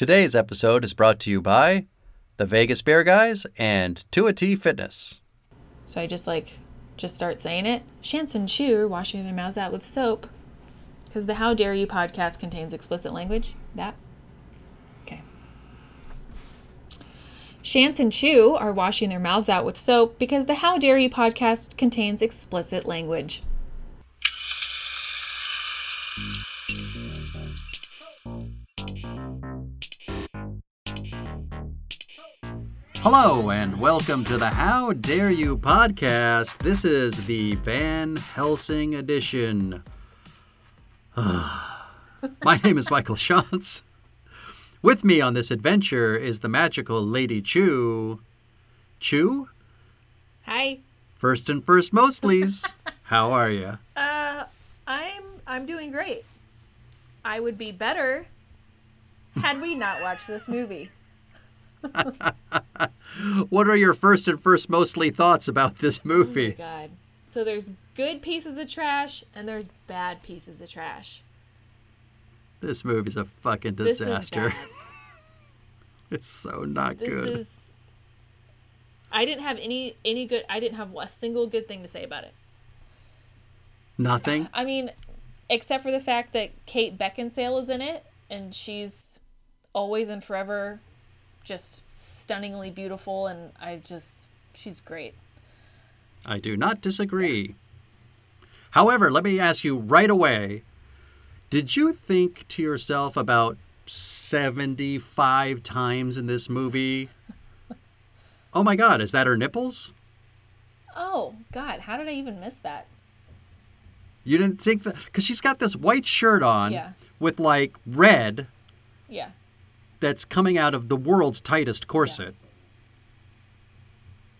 Today's episode is brought to you by the Vegas Beer Guys and 2T Fitness. So I just like, just start saying it. Shantz and are washing their mouths out with soap. Because the How Dare You podcast contains explicit language. That. Okay. Shantz and Chu are washing their mouths out with soap because the How Dare You podcast contains explicit language. Hello, and welcome to the How Dare You podcast. This is the Van Helsing edition. My name is Michael Shantz. With me on this adventure is the magical Lady Chu. Chu? Hi. First and first most, mostlies. How are you? Uh, I'm I'm doing great. I would be better had we not watched this movie. What are your first and first mostly thoughts about this movie? Oh my god. So there's good pieces of trash and there's bad pieces of trash. This movie's a fucking This disaster. It's so not This good. is I didn't have any any good I didn't have a single good thing to say about it. Nothing? I mean, except for the fact that Kate Beckinsale is in it and she's always and forever just stunningly beautiful and I just she's great. I do not disagree. However, let me ask you right away did you think to yourself about 75 times in this movie, oh my god, is that her nipples? Oh, god, how did I even miss that? You didn't think that? Because she's got this white shirt on Yeah. with like red Yeah. That's coming out of the world's tightest corset.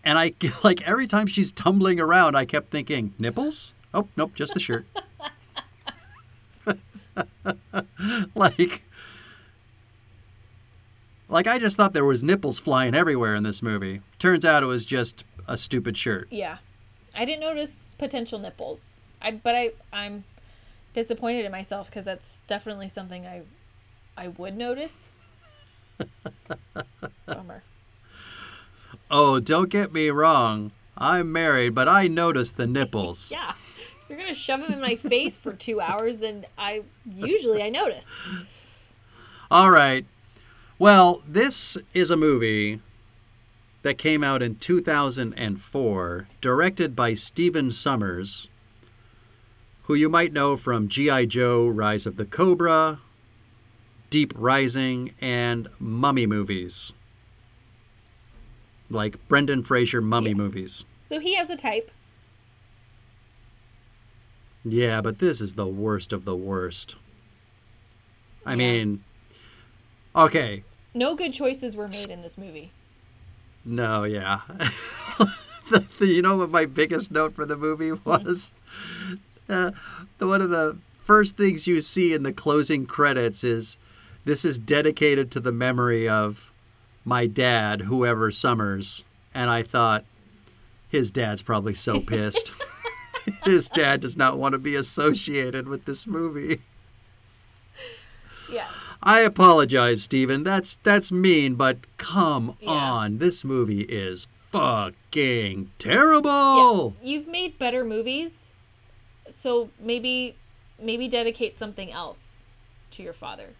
And I like every time she's tumbling around, I kept thinking, nipples? Oh, nope, just the shirt. like, like I just thought there was nipples flying everywhere in this movie. Turns out it was just a stupid shirt. Yeah. I didn't notice potential nipples. I but I I'm disappointed in myself because that's definitely something I I would notice. Bummer. Oh, don't get me wrong. I'm married, but I noticed the nipples. Yeah. You're gonna shove them in my face for two hours, and I usually I notice. All right. Well, this is a movie that came out in 2004, directed by Stephen Sommers, who you might know from G.I. Joe Rise of the Cobra, Deep Rising, and Mummy movies. Like Brendan Fraser Mummy Yeah. movies. So he has a type. Yeah, but this is the worst of the worst. I Yeah. mean, okay, No good choices were made in this movie. No, yeah. the, the, you know what my biggest note for the movie was? Uh, the one of the first things you see in the closing credits is this is dedicated to the memory of my dad, whoever Sommers. And I thought, his dad's probably so pissed. his dad does not want to be associated with this movie. Yeah. I apologize, Stephen. That's that's mean, but come Yeah. on. This movie is fucking terrible. Yeah. You've made better movies, so maybe maybe dedicate something else to your father.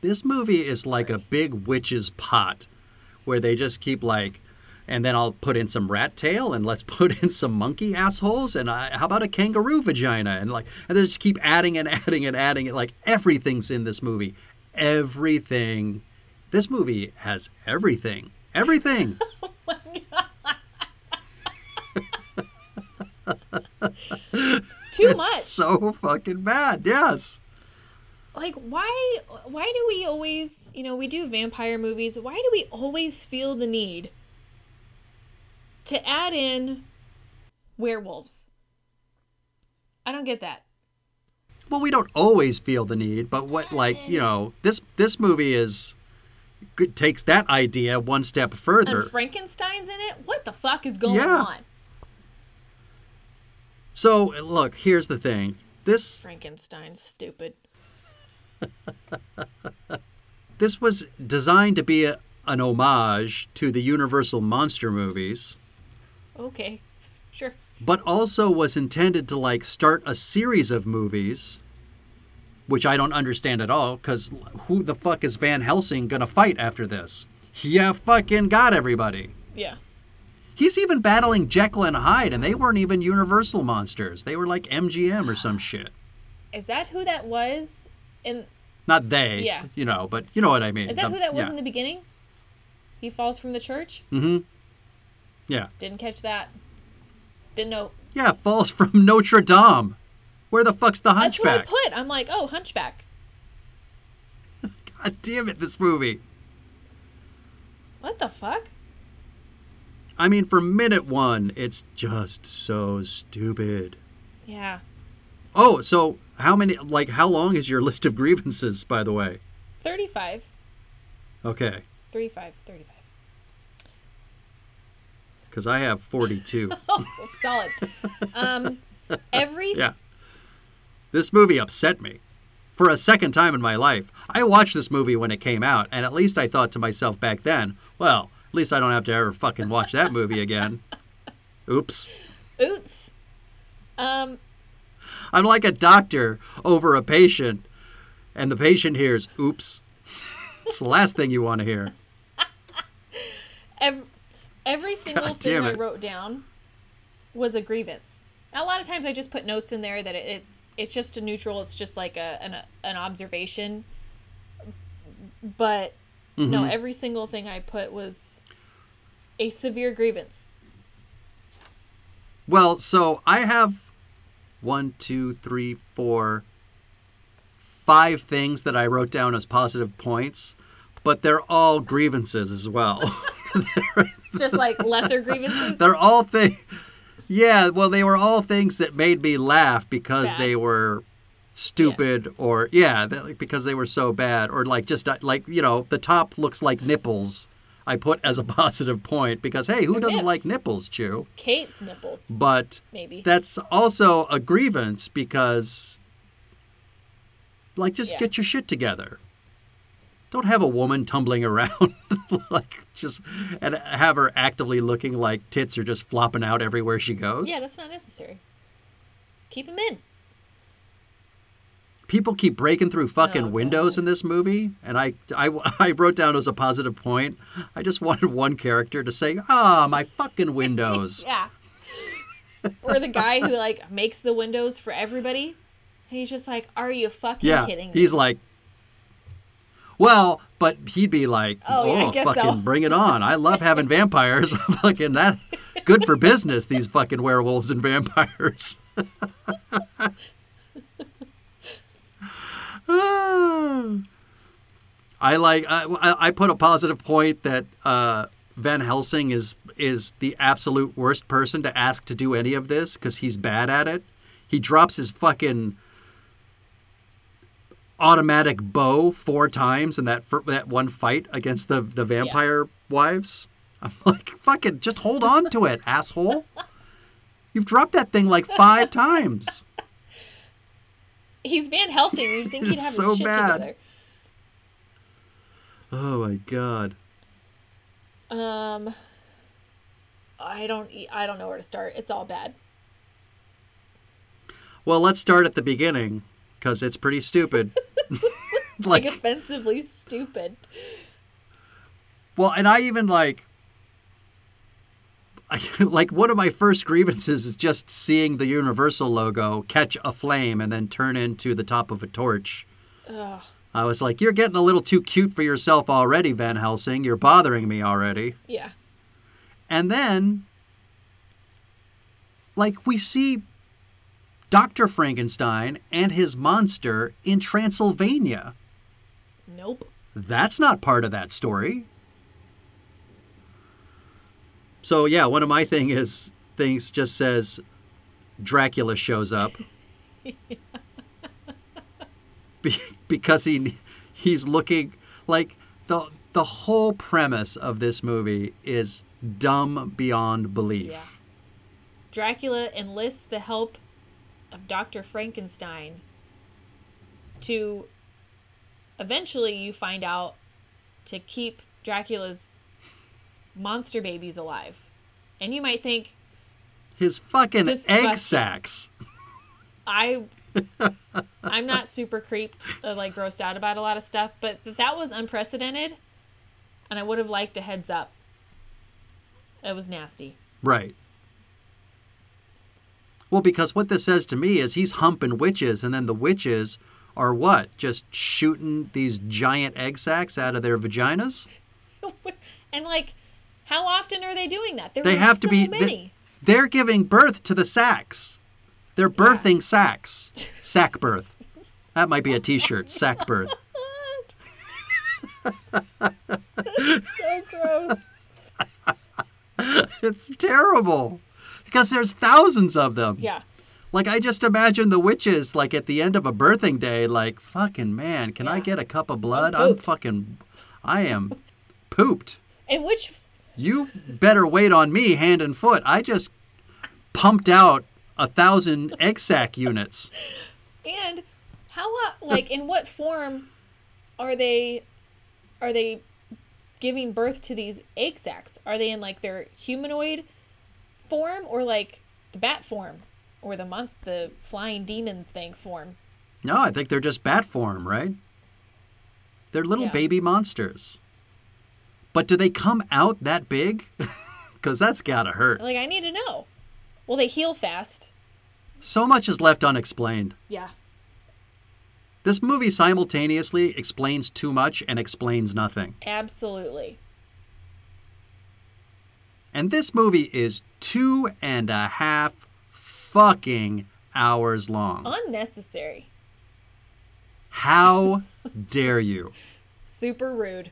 This movie is like a big witch's pot where they just keep like and then I'll put in some rat tail and let's put in some monkey assholes and I, how about a kangaroo vagina and like and they just keep adding and adding and adding it like everything's in this movie. Everything. This movie has everything. Everything. Oh Too much. It's so fucking bad. Yes. Like why why do we always you know we do vampire movies. Why do we always feel the need to add in werewolves? I don't get that. Well, we don't always feel the need, but what like, you know, this this movie is takes that idea one step further. and frankenstein's in it? What the fuck is going Yeah. on? So, look, here's the thing. This frankenstein's stupid this was designed to be a, an homage to the Universal monster movies, Okay. Sure. but also was intended to like start a series of movies, which I don't understand at all. Because who the fuck is Van Helsing gonna fight after this? Yeah, fucking got everybody. Yeah. He's even battling Jekyll and Hyde, and they weren't even Universal monsters. They were like MGM or some shit. Is that who that was? In Not they, Yeah. you know, but you know what I mean. is that The- who that was yeah. in the beginning? He falls from the church. Mm-hmm. Yeah. Didn't catch that. Didn't know. Yeah, falls from Notre Dame. Where the fuck's the hunchback? That's what I put. I'm like, oh, hunchback. God damn it, this movie. What the fuck? I mean, for minute one, it's just so stupid. Yeah. Oh, so how many, like, how long is your list of grievances, by the way? 35. Okay, 35. 35. because I have 42. Oh, solid. Um, every yeah. This movie upset me. For a second time in my life, I watched this movie when it came out, and at least I thought to myself back then, well, at least I don't have to ever fucking watch that movie again. Oops. Oops. Um, I'm like a doctor over a patient, and the patient hears, oops. it's the last thing you want to hear. every, every single God thing I wrote down was a grievance. Now, a lot of times I just put notes in there that it's it's just a neutral. It's just like a an, an observation. But no, Mm-hmm. every single thing I put was a severe grievance. Well, so I have one, two, three, four, five things that I wrote down as positive points, but they're all grievances as well. Just like lesser grievances. they're all things. Yeah, well, they were all things that made me laugh because Bad. they were stupid or yeah, that, like, because they were so bad or like just uh, like you know the top looks like nipples. I put as a positive point because hey, who doesn't nips. like nipples, Chew? Kate's nipples, But maybe. that's also a grievance because like just Yeah. get your shit together don't have a woman tumbling around like just and have her actively looking like tits are just flopping out everywhere she goes yeah, that's not necessary. Keep him in. People keep breaking through fucking Oh, windows God. in this movie and I, I i wrote down as a positive point i just wanted one character to say ah my fucking windows Yeah. or the guy who like makes the windows for everybody. And he's just like, "Are you fucking Yeah, kidding me?" he's like, well, but he'd be like, Oh, oh, yeah, fucking so." bring it on. I love having vampires. fucking that, good for business. These fucking werewolves and vampires. I like. I, I put a positive point that uh, Van Helsing is is the absolute worst person to ask to do any of this because he's bad at it. He drops his fucking automatic bow four times in that that one fight against the the vampire wives. I'm like, fucking, just hold on to it, asshole. You've dropped that thing like five times. He's Van Helsing. You think he'd have so his shit bad. together? Oh my god. Um, I don't. I don't know where to start. It's all bad. Well, let's start at the beginning because it's pretty stupid. Like, like, offensively stupid. well, and I even like, I, like one of my first grievances is just seeing the Universal logo catch a flame and then turn into the top of a torch. Ugh. I was like, you're getting a little too cute for yourself already, Van Helsing. You're bothering me already. Yeah. And then, like, we see Dr. Frankenstein and his monster in Transylvania. Nope. That's not part of that story. So, yeah, one of my thing is things just says Dracula shows up. Be- because he he's looking like the the whole premise of this movie is dumb beyond belief. Yeah. Dracula enlists the help of Dr. Frankenstein to eventually you find out to keep Dracula's monster babies alive. And you might think, His fucking egg Disgusting. sacs. I I'm not super creeped uh, like grossed out about a lot of stuff, but that was unprecedented and I would have liked a heads up. It was nasty. Right. Well, because what this says to me is he's humping witches, and then the witches are what? Just shooting these giant egg sacs out of their vaginas? and like how often are they doing that? There They have so to be. many. They, are giving birth to the sacks. They're birthing sacks. Sack birth. That might be a t shirt. Sack birth. so gross. It's terrible. Because there's thousands of them. Yeah. Like I just imagine the witches like at the end of a birthing day, like fucking man, can I get a cup of blood? I'm pooped. fucking, I am pooped. And which You better wait on me hand and foot. I just pumped out a thousand egg sac units. and how uh, like in what form are they are they giving birth to these egg sacs? Are they in like their humanoid form or like the bat form or the monster the flying demon thing form? No, I think they're just bat form, right? They're little Yeah. baby monsters. But do they come out that big? Because that's gotta hurt. Like I need to know. Will they heal fast. So much is left unexplained. Yeah. This movie simultaneously explains too much and explains nothing. Absolutely. And this movie is two and a half fucking hours long. Unnecessary. How dare you? Super rude.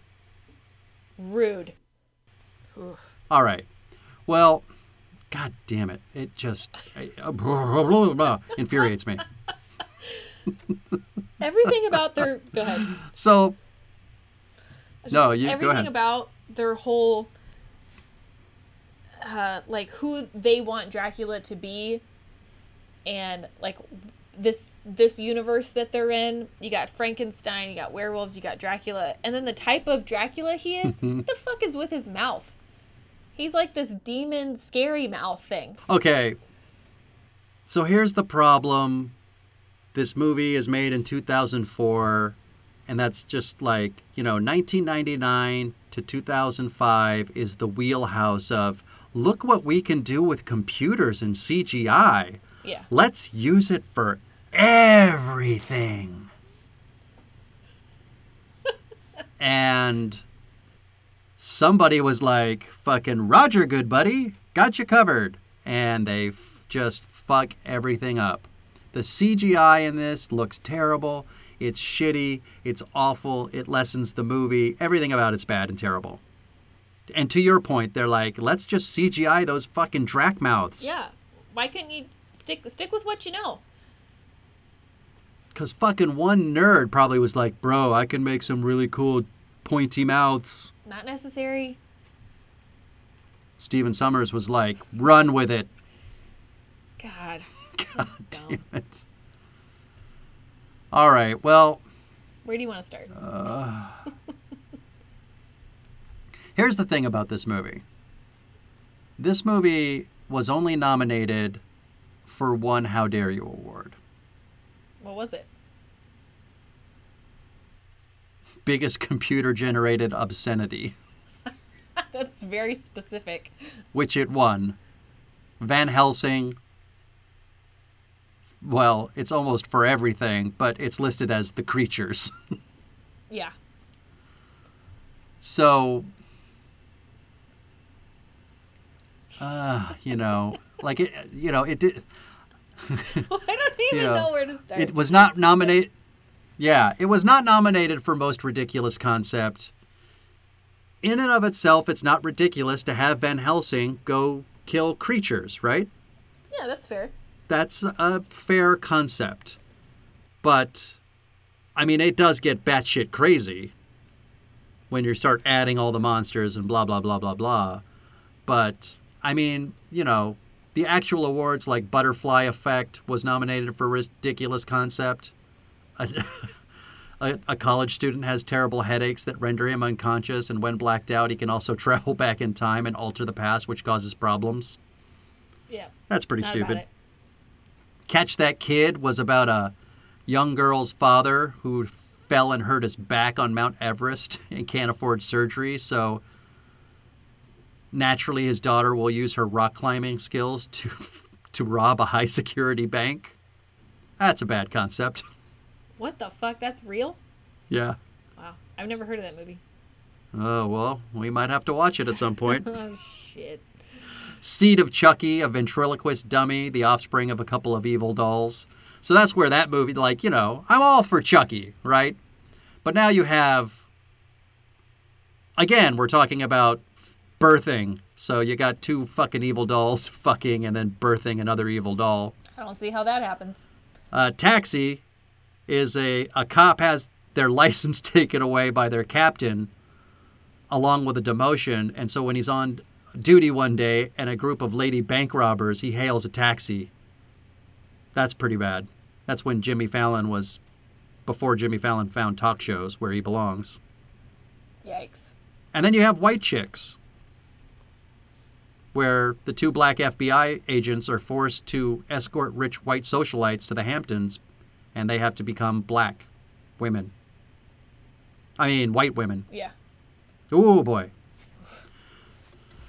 Rude. Oof. All right. Well, god damn it. It just uh, blah, blah, blah, infuriates me. Everything about their go ahead. So, Just No, you- go everything ahead. about their whole uh like who they want Dracula to be and like this this universe that they're in. You got Frankenstein, you got werewolves, you got Dracula, and then the type of Dracula he is. what the fuck is with his mouth? He's like this demon scary mouth thing. okay. So here's the problem. This movie is made in 2004, and that's just like, you know, 1999 to 2005 is the wheelhouse of look what we can do with computers and CGI. Yeah. Let's use it for everything. and somebody was like, fucking Roger, good buddy, got you covered. And they f- just fuck everything up. The CGI in this looks terrible. It's shitty. It's awful. It lessens the movie. Everything about it's bad and terrible. And to your point, they're like, let's just CGI those fucking drac mouths. Yeah. Why couldn't you stick stick with what you know? Because fucking one nerd probably was like, bro, I can make some really cool pointy mouths. Not necessary. Stephen Sommers was like, run with it. God. God damn it. All right, well, Where do you want to start? Uh, here's the thing about this movie this movie was only nominated for one How Dare You award. what was it? Biggest computer generated obscenity, That's very specific. which it won. Van Helsing, well, it's almost for everything, but it's listed as the creatures. Yeah. So, uh, you know, like it, you know, it did. I don't even Yeah. know where to start. It was not nominated. Yeah, it was not nominated for most ridiculous concept. In and of itself, it's not ridiculous to have Van Helsing go kill creatures, right? yeah, that's fair. That's a fair concept. But, I mean, it does get batshit crazy when you start adding all the monsters and blah, blah, blah, blah, blah. But, I mean, you know, the actual awards like Butterfly Effect was nominated for Ridiculous Concept. A, a, a college student has terrible headaches that render him unconscious, and when blacked out, he can also travel back in time and alter the past, which causes problems. Yeah. That's pretty stupid. Catch That Kid was about a young girl's father who fell and hurt his back on Mount Everest and can't afford surgery, so naturally his daughter will use her rock climbing skills to to rob a high security bank. That's a bad concept. What the fuck? That's real? Yeah. Wow. I've never heard of that movie. Oh, well, we might have to watch it at some point. Oh shit. Seed of Chucky, a ventriloquist dummy, the offspring of a couple of evil dolls. So that's where that movie, like, you know, I'm all for Chucky, right? But now you have, again, we're talking about birthing. So you got two fucking evil dolls fucking and then birthing another evil doll. I don't see how that happens. Uh, Taxi is a, a cop has their license taken away by their captain along with a demotion. And so when he's on duty one day and a group of lady bank robbers, he hails a taxi. That's pretty bad. That's when Jimmy Fallon was, before Jimmy Fallon found talk shows where he belongs. Yikes. And then you have White Chicks, where the two black FBI agents are forced to escort rich white socialites to the Hamptons, and they have to become black women. I mean, white women. Yeah. Ooh, boy.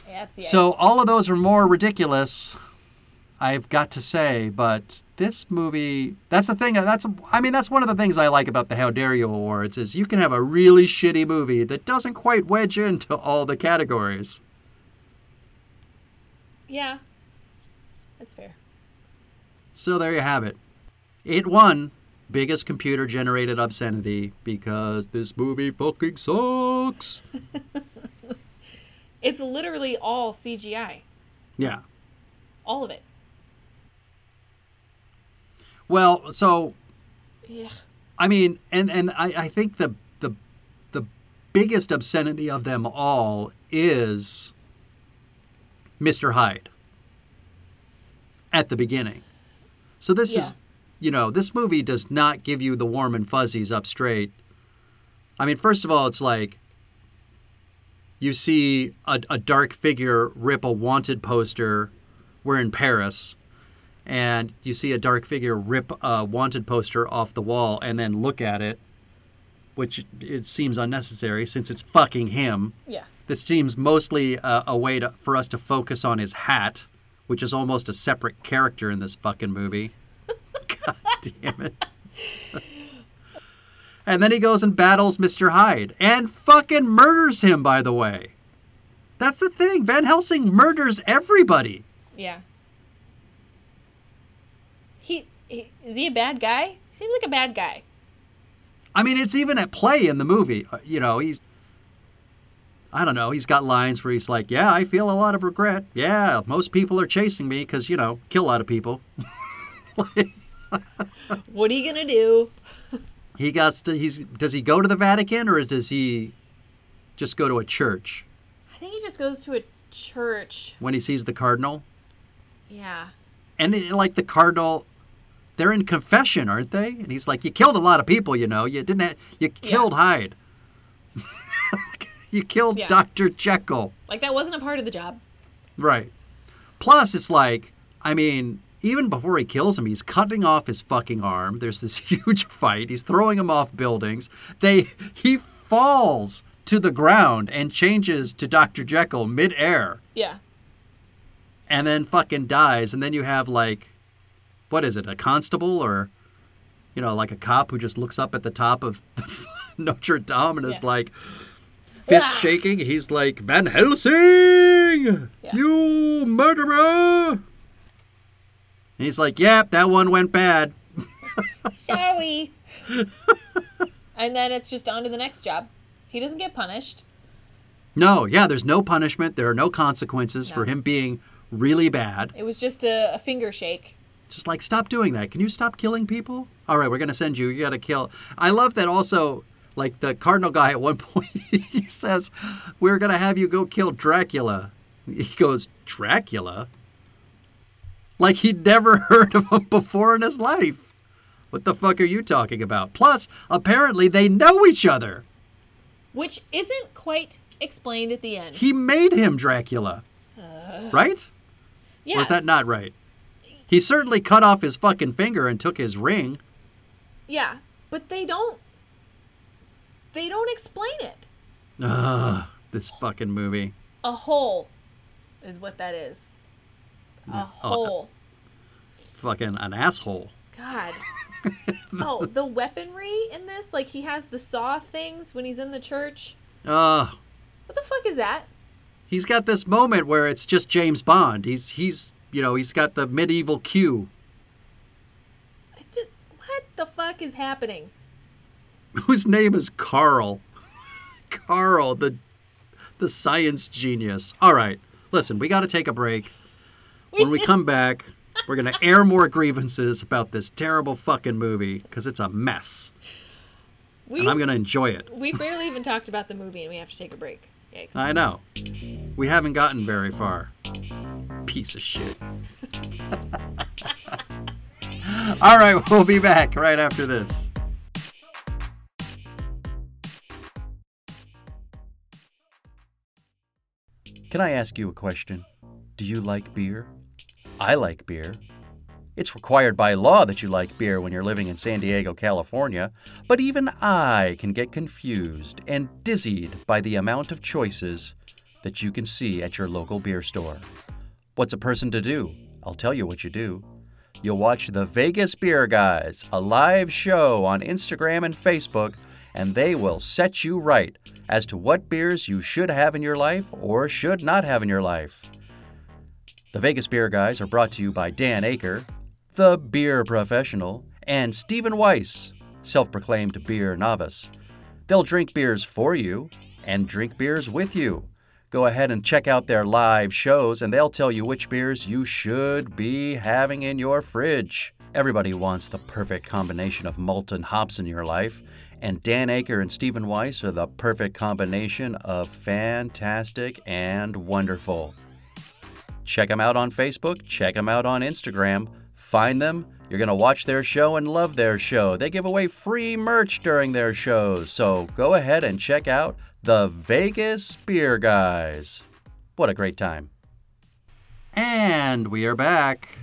Yeah. So all of those are more ridiculous, I've got to say. But this movie, that's the thing. That's I mean, that's one of the things I like about the How Dare You Awards is you can have a really shitty movie that doesn't quite wedge into all the categories. Yeah. That's fair. So there you have it. It won biggest computer generated obscenity because this movie fucking sucks. It's literally all CGI. Yeah. All of it. Well, so Yeah. I mean, and and I, I think the the the biggest obscenity of them all is Mr. Hyde at the beginning. So this Yeah. is, you know, this movie does not give you the warm and fuzzies up straight. I mean, first of all, it's like you see a, a dark figure rip a wanted poster. We're in Paris and you see a dark figure rip a wanted poster off the wall and then look at it, which it seems unnecessary since it's fucking him. Yeah. This seems mostly a, a way to, for us to focus on his hat, which is almost a separate character in this fucking movie. God damn it. and then he goes and battles Mr. Hyde and fucking murders him, by the way. That's the thing. Van Helsing murders everybody. Yeah. He, he is he a bad guy? He seems like a bad guy. I mean, it's even at play in the movie. Uh, You know, he's. I don't know. He's got lines where he's like, "Yeah, I feel a lot of regret. Yeah, most people are chasing me because you know, kill a lot of people." What are you gonna do? he got. To, he's. Does he go to the Vatican or does he just go to a church I think he just goes to a church. when he sees the cardinal? Yeah. And it, like the cardinal, they're in confession, aren't they? And he's like, "You killed a lot of people. You know, you didn't. Have, you killed Hyde. You killed Yeah. Doctor Jekyll." Like that wasn't a part of the job. Right. Plus, it's like, I mean, even before he kills him, he's cutting off his fucking arm. There's this huge fight. He's throwing him off buildings. They he falls to the ground and changes to Dr. Jekyll midair Yeah. and then fucking dies. And then you have like, what is it, a constable or, you know, like a cop who just looks up at the top of Notre Dame and is like, fist shaking. He's like, Van Helsing, Yeah. you murderer. And he's like, yep, that one went bad. Sorry. and then it's just on to the next job. He doesn't get punished. No, yeah, there's no punishment. There are no consequences for him being really bad. It was just a, a finger shake. It's just like, stop doing that. Can you stop killing people? All right, we're going to send you. You got to kill. I love that also, like the Cardinal guy at one point, he says, We're going to have you go kill Dracula. He goes, Dracula? Like he'd never heard of him before in his life. What the fuck are you talking about? Plus, apparently they know each other. Which isn't quite explained at the end. He made him Dracula. Uh. right? yeah. Or is that not right? He certainly cut off his fucking finger and took his ring. Yeah. But they don't they don't explain it. Ugh, this fucking movie. A hole is what that is. A uh, uh, hole. Fucking an asshole. God. oh, the weaponry in this, like he has the saw things when he's in the church. Ugh. What the fuck is that? He's got this moment where it's just James Bond. He's he's you know, he's got the medieval just, what the fuck is happening? Whose name is Carl. Carl, the the science genius. All right. Listen, we got to take a break. When we come back, we're going to air more grievances about this terrible fucking movie because it's a mess. We And I'm going to enjoy it. we barely even talked about the movie, and we have to take a break. Yikes! I know. We haven't gotten very far. Piece of shit. All right, we'll be back right after this. Can I ask you a question? Do you like beer? I like beer. It's required by law that you like beer when you're living in San Diego, California, but even I can get confused and dizzied by the amount of choices that you can see at your local beer store. What's a person to do? I'll tell you what you do. You'll watch the Vegas Beer Guys, a live show on Instagram and Facebook, and they will set you right as to what beers you should have in your life or should not have in your life. The Vegas Beer Guys are brought to you by Dan Aker, the beer professional, and Stephen Weiss, self proclaimed beer novice. They'll drink beers for you and drink beers with you. Go ahead and check out their live shows, and they'll tell you which beers you should be having in your fridge. Everybody wants the perfect combination of malt and hops in your life, and Dan Aker and Stephen Weiss are the perfect combination of fantastic and wonderful. Check them out on Facebook, check them out on Instagram. Find them. You're going to watch their show and love their show. They give away free merch during their shows. So go ahead and check out the Vegas Beer Guys. What a great time. And we are back.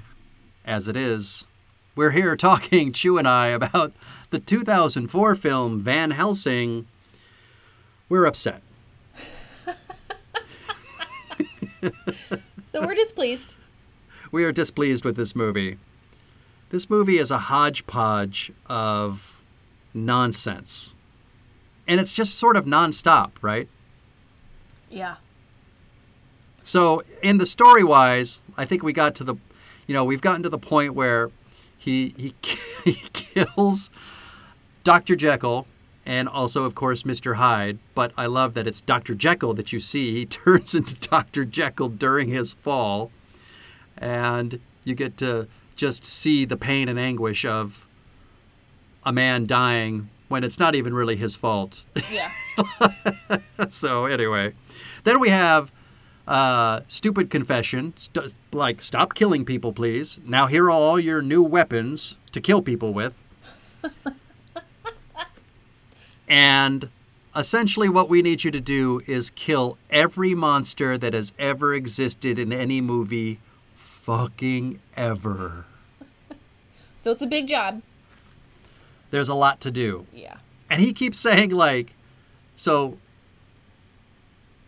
As it is, we're here talking, Chew and I, about the 2004 film Van Helsing. We're upset. So we're displeased. we are displeased with this movie. This movie is a hodgepodge of nonsense. And it's just sort of nonstop, right? Yeah. So, in the story wise, I think we got to the, you know, we've gotten to the point where he he, he kills Dr. Jekyll and also, of course, Mr. Hyde. But I love that it's Dr. Jekyll that you see. He turns into Dr. Jekyll during his fall. And you get to just see the pain and anguish of a man dying when it's not even really his fault. Yeah. so anyway, then we have uh, stupid confession, st- like stop killing people, please. Now here are all your new weapons to kill people with. and essentially, what we need you to do is kill every monster that has ever existed in any movie, fucking ever. So it's a big job. There's a lot to do. Yeah. And he keeps saying like, so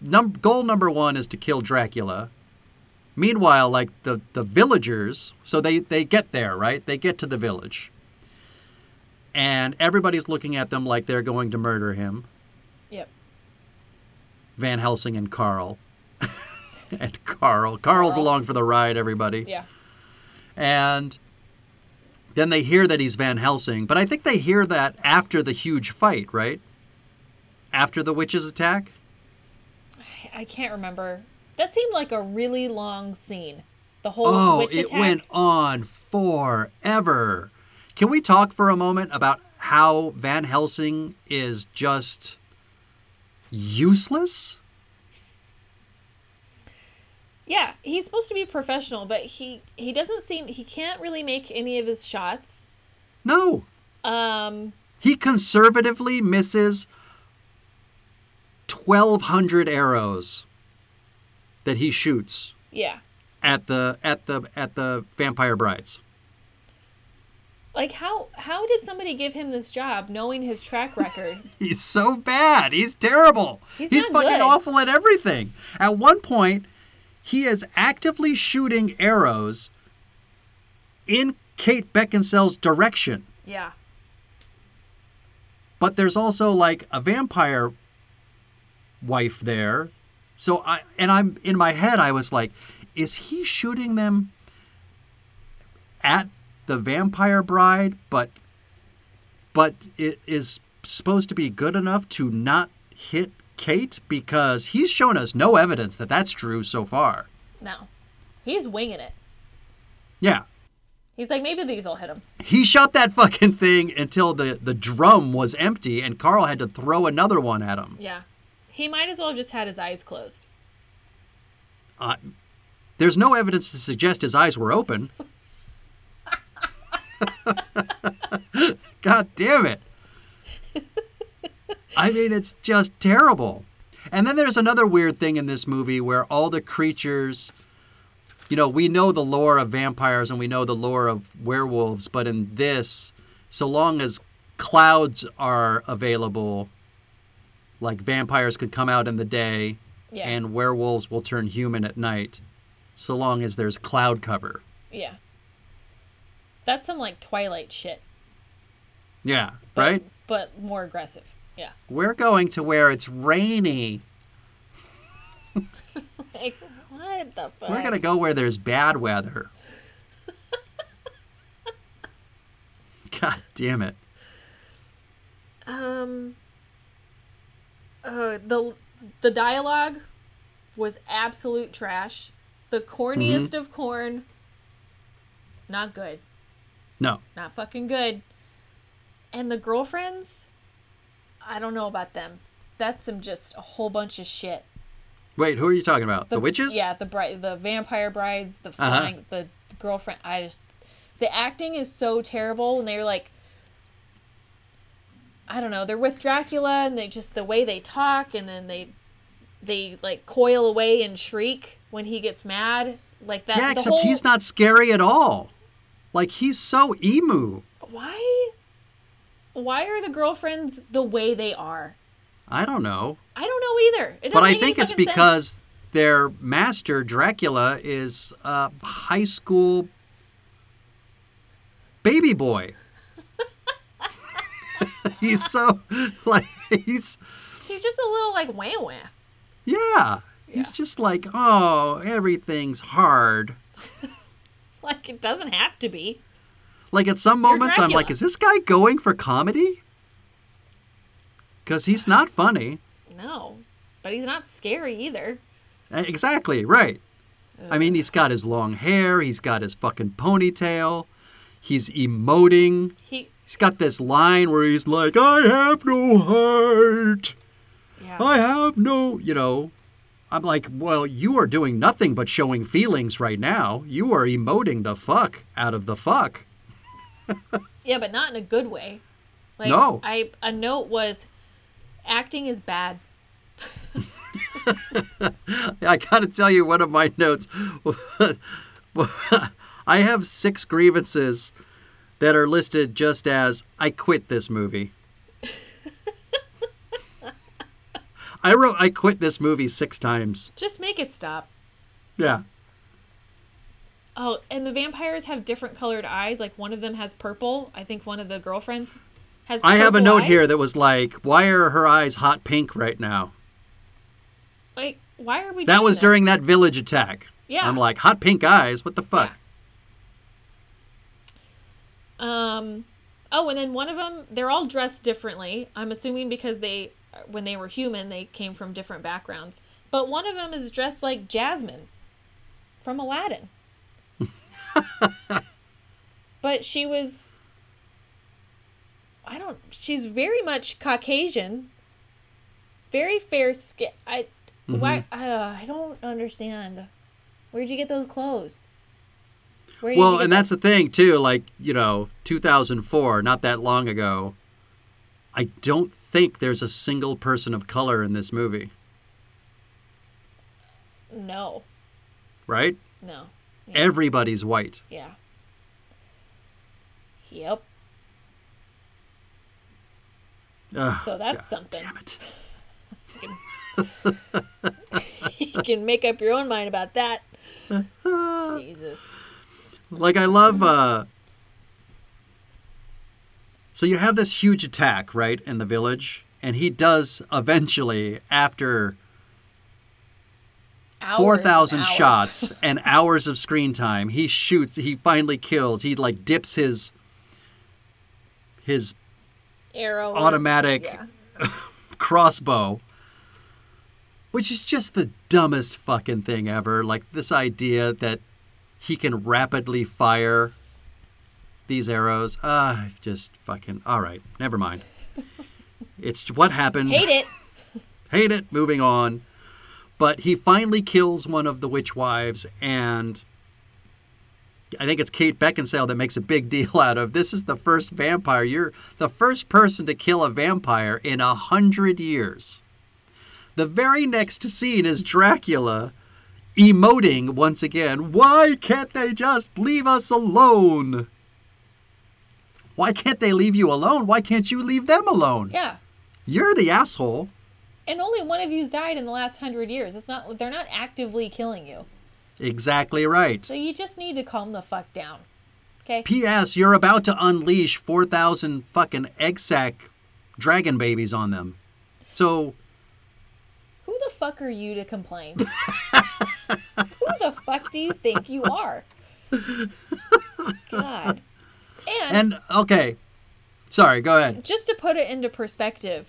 num- goal number one is to kill Dracula. Meanwhile, like the, the villagers, so they, they get there, right? They get to the village. And everybody's looking at them like they're going to murder him. Yep. Van Helsing and Carl. and Carl. Carl's Carl. along for the ride, everybody. Yeah. And then they hear that he's Van Helsing, but I think they hear that after the huge fight, right? After the witches attack? I can't remember. That seemed like a really long scene. The whole Oh, witch it went on forever. Can we talk for a moment about how Van Helsing is just useless? Yeah, he's supposed to be professional, but he he doesn't seem he can't really make any of his shots. No. Um, He conservatively misses 1200 arrows that he shoots yeah. at the at the at the vampire brides. Like how how did somebody give him this job knowing his track record? He's so bad. He's terrible. He's He's, fucking good. awful at everything. At one point, he is actively shooting arrows in Kate Beckinsale's direction. yeah. But there's also like a vampire wife there. So I and I'm in my head I was like, is he shooting them at the vampire bride but but it is supposed to be good enough to not hit Kate because he's shown us no evidence that that's true so far. No. He's winging it. Yeah. He's like maybe these will hit him. He shot that fucking thing until the, the drum was empty and Carl had to throw another one at him. Yeah. He might as well have just had his eyes closed. Uh, there's no evidence to suggest his eyes were open. God damn it. I mean, it's just terrible. And then there's another weird thing in this movie where all the creatures, you know, we know the lore of vampires and we know the lore of werewolves, but in this, so long as clouds are available, like vampires can come out in the day Yeah. and werewolves will turn human at night, so long as there's cloud cover. yeah. That's some like Twilight shit. Yeah, but- right? But more aggressive. Yeah. We're going to where it's rainy. Like what the fuck? We're going to go where there's bad weather. God damn it. Um. Uh, the the dialogue was absolute trash. The corniest Mm-hmm. of corn. Not good. No. Not fucking good. And the girlfriends, I don't know about them. That's some just a whole bunch of shit. Wait, who are you talking about? The, witches? Yeah, the bride, the vampire brides, the Uh-huh. flying, the girlfriend. I just, the acting is so terrible when they're like, I don't know, they're with Dracula and they just the way they talk and then they, they like coil away and shriek when he gets mad, like that. Yeah, except whole- he's not scary at all. Like, he's so emu. Why? Why are the girlfriends the way they are? I don't know. I don't know either. It But I think it's fucking sense. because their master, Dracula, is a high school baby boy. he's so, like, he's, he's just a little like wham wham. yeah. He's just like, oh, everything's hard. Like it doesn't have to be. Like at some moments, I'm like, is this guy going for comedy? Because he's not funny. No, but he's not scary either. Exactly, right. I mean, he's got his long hair, he's got his fucking ponytail, he's emoting. He, He's got this line where he's like, I have no heart. yeah. I have no, you know. I'm like, well, you are doing nothing but showing feelings right now. You are emoting the fuck out of the fuck. Yeah, but not in a good way. Like, No. I a note was, acting is bad. I gotta tell you, one of my notes. I have six grievances that are listed just as I quit this movie. I wrote I quit this movie six times. Just make it stop. Yeah. Oh, and the vampires have different colored eyes. Like one of them has purple. I think one of the girlfriends has. Purple. I have a note eyes. here that was like, why are her eyes hot pink right now? Like, why are we? That was this? during that village attack. Yeah. I'm like, hot pink eyes? What the fuck? Um, oh, and then one of them, they're all dressed differently. I'm assuming because they, when they were human, they came from different backgrounds. But one of them is dressed like Jasmine from Aladdin. but she was, I don't, she's very much Caucasian, very fair skin. I, why, I, uh, I don't understand. Where'd you get those clothes? Well, and that- that's the thing too. Like you know, 2004, not that long ago. I don't think there's a single person of color in this movie, no, right? no, yeah. Everybody's white. yeah. Yep. Ugh, So that's God something. Damn it. you can make up your own mind about that. Jesus. Like I love uh So you have this huge attack, right, in the village, and he does eventually after Hours four hours. shots and hours of screen time, he shoots he finally kills. He like dips his his Arrow. automatic Yeah. crossbow, which is just the dumbest fucking thing ever. Like this idea that he can rapidly fire these arrows. Ah, just fucking. All right, never mind. It's what happened. Hate it. Hate it. Moving on. But he finally kills one of the witch wives, and I think it's Kate Beckinsale that makes a big deal out of this is the first vampire. You're the first person to kill a vampire in a hundred years. The very next scene is Dracula emoting once again. Why can't they just leave us alone? Why can't they leave you alone? Why can't you leave them alone? Yeah. You're the asshole. And only one of you's died in the last hundred years. It's not. They're not actively killing you. Exactly right. So you just need to calm the fuck down. Okay. P.S. You're about to unleash 4,000 fucking egg sack dragon babies on them. So, Who the fuck are you to complain? The fuck do you think you are? God. And, and okay. Sorry, go ahead. just to put it into perspective,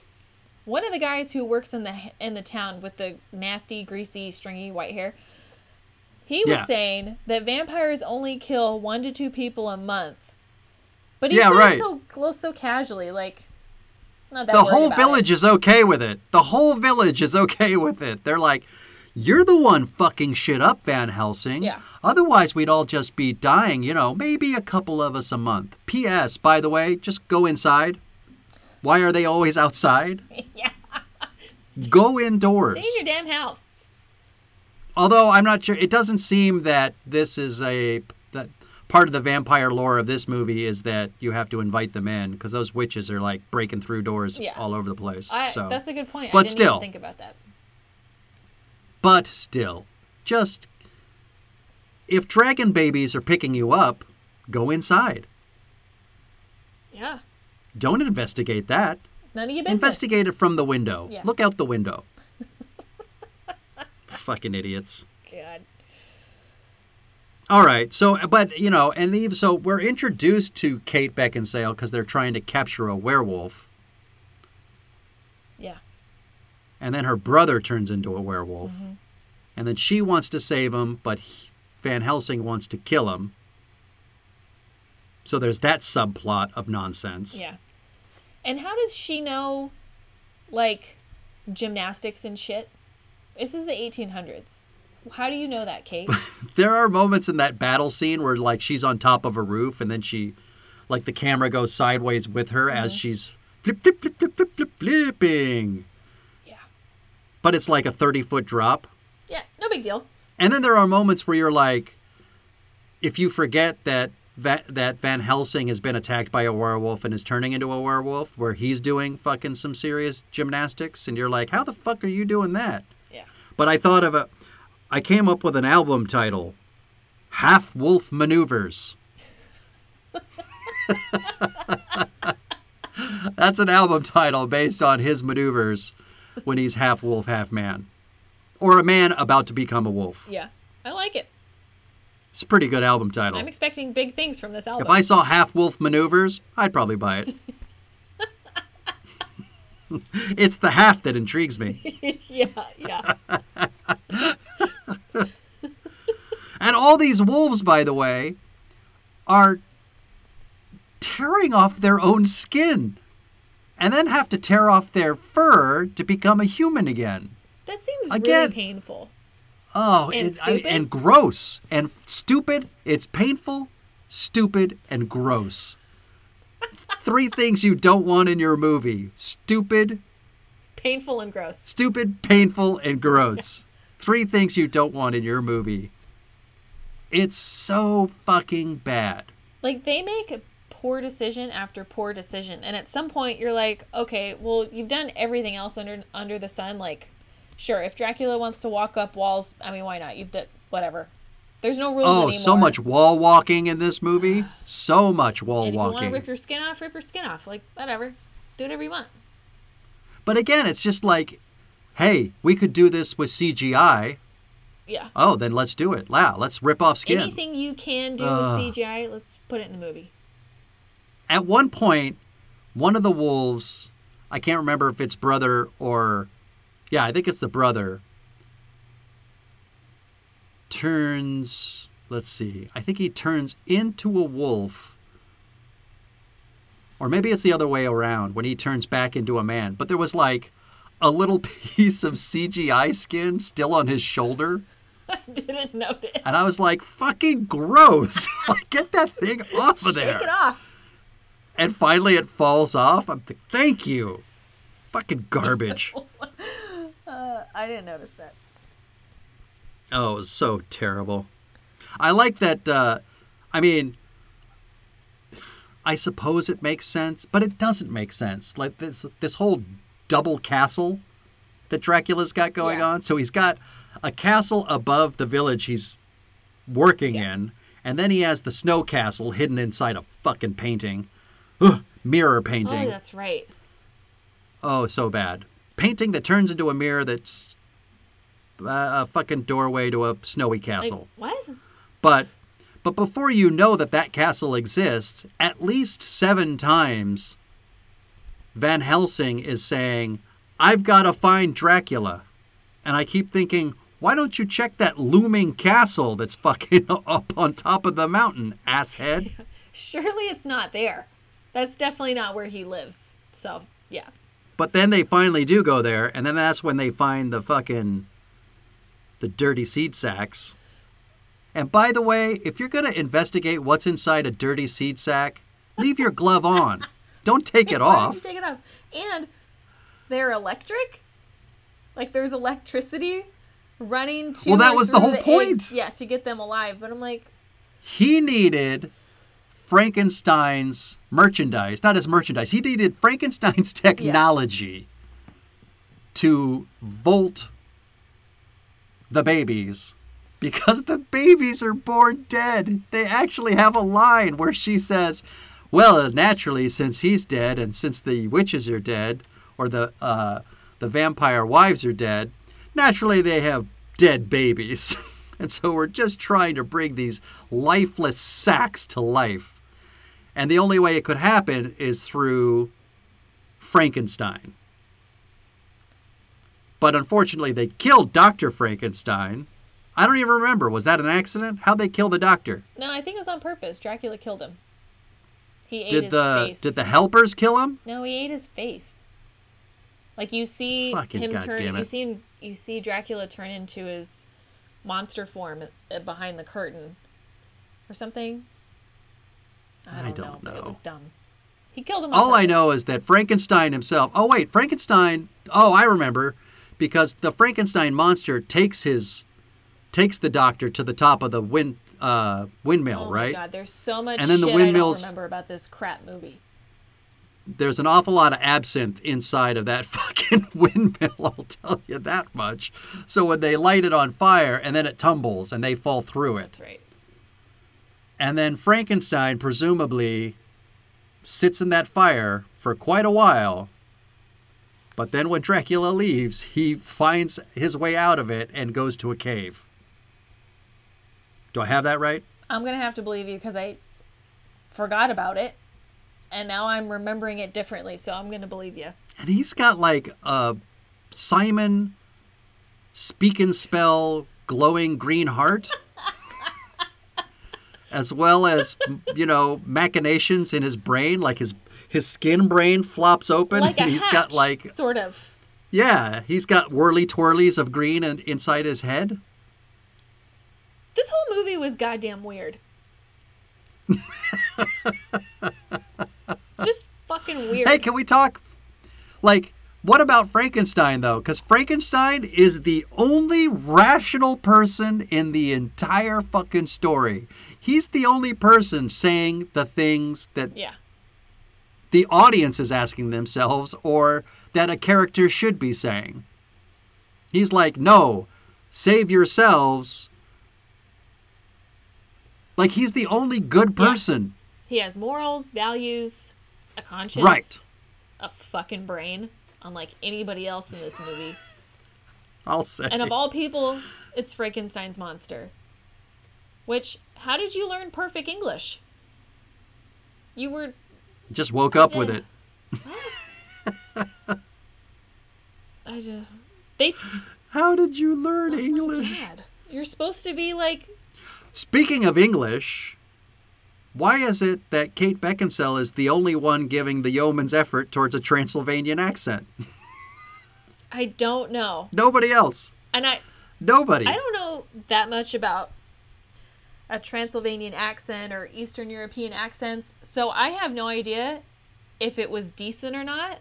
one of the guys who works in the in the town with the nasty, greasy, stringy white hair, he was Yeah. saying that vampires only kill one to two people a month. But he Yeah, said right. so close, so casually, like not that The whole village it. is okay with it. The whole village is okay with it. They're like, you're the one fucking shit up, Van Helsing. Yeah. Otherwise, we'd all just be dying, you know, maybe a couple of us a month. P.S., by the way, just go inside. Why are they always outside? yeah, Go indoors. stay in your damn house. Although I'm not sure, it doesn't seem that this is a that part of the vampire lore of this movie is that you have to invite them in because those witches are like breaking through doors Yeah. all over the place. I, so, that's a good point. I But didn't still. even think about that. But still, just if dragon babies are picking you up, go inside. Yeah, Don't investigate that. none of your business. Investigate it from the window. Yeah. Look out the window. Fucking idiots. God. All right. So, but you know, and even so, we're introduced to Kate Beckinsale because they're trying to capture a werewolf, Yeah. And then her brother turns into a werewolf, Mm-hmm. and then she wants to save him, but he, Van Helsing wants to kill him. So there's that subplot of nonsense. Yeah. And how does she know, like, gymnastics and shit? This is the 1800s. How do you know that, Kate? There are moments in that battle scene where like she's on top of a roof, and then she, like the camera goes sideways with her as Mm-hmm. she's flip flip flip flip flip flip flipping. But it's like a thirty foot drop. Yeah, no big deal. And then there are moments where you're like, if you forget that Va- that Van Helsing has been attacked by a werewolf and is turning into a werewolf, where he's doing fucking some serious gymnastics, and you're like, how the fuck are you doing that? Yeah. But I thought of a, I came up with an album title, Half Wolf Maneuvers. That's an album title based on his maneuvers when he's half wolf, half man. Or a man about to become a wolf. Yeah. I like it. It's a pretty good album title. I'm expecting big things from this album. If I saw half wolf maneuvers, I'd probably buy it. it's the half that intrigues me. yeah, yeah. And all these wolves, by the way, are tearing off their own skin and then have to tear off their fur to become a human again. That seems Again- really painful. Oh, And it- I- stupid? and gross and stupid. It's painful, stupid, and gross. Three things you don't want in your movie: stupid, Painful and gross. stupid, painful, and gross. Three things you don't want in your movie. It's so fucking bad. Like they make poor decision after poor decision, and at some point you're like, okay, well you've done everything else under under the sun. Like, sure, if Dracula wants to walk up walls, I mean, why not? You've done whatever. There's no rules Oh, anymore. so much wall walking in this movie. So much wall And if you want to walking. rip your skin off, rip your skin off. Like whatever, do whatever you want. But again, it's just like, hey, we could do this with CGI. Yeah. Oh, then let's do it. Wow, let's rip off skin. Anything you can do Ugh. with CGI, let's put it in the movie. At one point, one of the wolves, I can't remember if it's brother or, yeah, I think it's the brother, turns, let's see, I think he turns into a wolf. Or maybe it's the other way around when he turns back into a man. But there was like a little piece of CGI skin still on his shoulder. I didn't notice. And I was like, fucking gross. like, get that thing off of there. Take it off. And finally it falls off. I'm like, thank you. Fucking garbage. Uh, I didn't notice that. oh, it was so terrible. I like that. Uh, I mean, I suppose it makes sense, but it doesn't make sense. Like this, this whole double castle that Dracula's got going Yeah. on. So he's got a castle above the village he's working Yeah. in, and then he has the snow castle hidden inside a fucking painting, Ugh, mirror painting. Oh, that's right. Oh, so bad. Painting that turns into a mirror that's uh, a fucking doorway to a snowy Like, castle. what? But but before you know that that castle exists, at least 7 times Van Helsing is saying, "I've got to find Dracula." And I keep thinking, why don't you check that looming castle that's fucking up on top of the mountain, asshead? Surely it's not there. That's definitely not where he lives. So, yeah. But then they finally do go there, and then that's when they find the fucking the dirty seed sacks. And by the way, if you're gonna investigate what's inside a dirty seed sack, leave your glove on. Don't take it Why did you off. take it off? And they're electric? Like there's electricity running to Well, that like, was the whole eggs, point. yeah, to get them alive. But I'm like, He needed Frankenstein's merchandise, not his merchandise. He needed Frankenstein's technology to volt the babies because the babies are born dead. They actually have a line where she says, "Well, naturally, since he's dead, and since the witches are dead, or the uh, the vampire wives are dead, naturally they have dead babies." and so we're just trying to bring these lifeless sacks to life. And the only way it could happen is through Frankenstein. But unfortunately, they killed Dr. Frankenstein. I don't even remember. Was that an accident? How'd they kill the doctor? no, I think it was on purpose. Dracula killed him. He ate Did his the face. did the helpers kill him? No, he ate his face. Like you see Fucking him turn, goddamn you see him, you see Dracula turn into his monster form uh, behind the curtain, or something. I I don't, don't know. but It was dumb. He killed him. All I know is that Frankenstein himself. Oh wait, Frankenstein. Oh, I remember, because the Frankenstein monster takes his takes the doctor to the top of the wind uh, windmill, Oh right? god, there's so much And then the windmills- I don't remember about this crap movie. There's an awful lot of absinthe inside of that fucking windmill. I'll tell you that much. So when they light it on fire and then it tumbles and they fall through it, That's right. And then Frankenstein presumably sits in that fire for quite a while. But then when Dracula leaves, he finds his way out of it and goes to a cave. Do I have that right? I'm gonna have to believe you because I forgot about it, and now I'm remembering it differently. So I'm gonna believe you. And he's got like a Simon speak and spell glowing green heart. As well as you know machinations in his brain like his his skin brain flops open Like and he's got like sort of. yeah he's got whirly twirlies of green and inside his head This whole movie was goddamn weird. Just fucking weird. Hey, can we talk? Like, what about Frankenstein, though? Because Frankenstein is the only rational person in the entire fucking story. He's the only person saying the things that yeah. the audience is asking themselves or that a character should be saying. He's like, no, save yourselves. Like, he's the only good Yeah. person. He has morals, values, a conscience, Right. a fucking brain, unlike anybody else in this movie. I'll say. And of all people, it's Frankenstein's monster. Which, how did you learn perfect English? You were Just woke up with it. I just they How did you learn oh English? You're supposed to be like Speaking of English, why is it that Kate Beckinsale is the only one giving the yeoman's effort towards a Transylvanian accent? I don't know. Nobody else. And I Nobody. I don't know that much about a Transylvanian accent or Eastern European accents, so I have no idea if it was decent or not.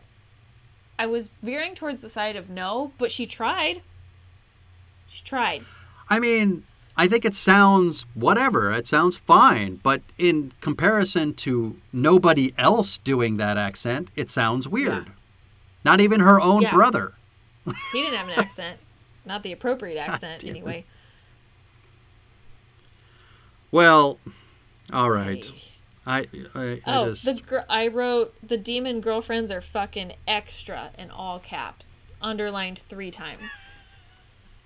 I was veering towards the side of no, but she tried. She tried. I mean, I think it sounds whatever. It sounds fine, but in comparison to nobody else doing that accent, it sounds weird. Yeah. Not even her own Yeah. brother. He didn't have an accent. Not the appropriate accent, anyway. Well, all right. I I, I Oh, just the gr- I wrote the demon girlfriends are fucking extra in all caps, underlined three times.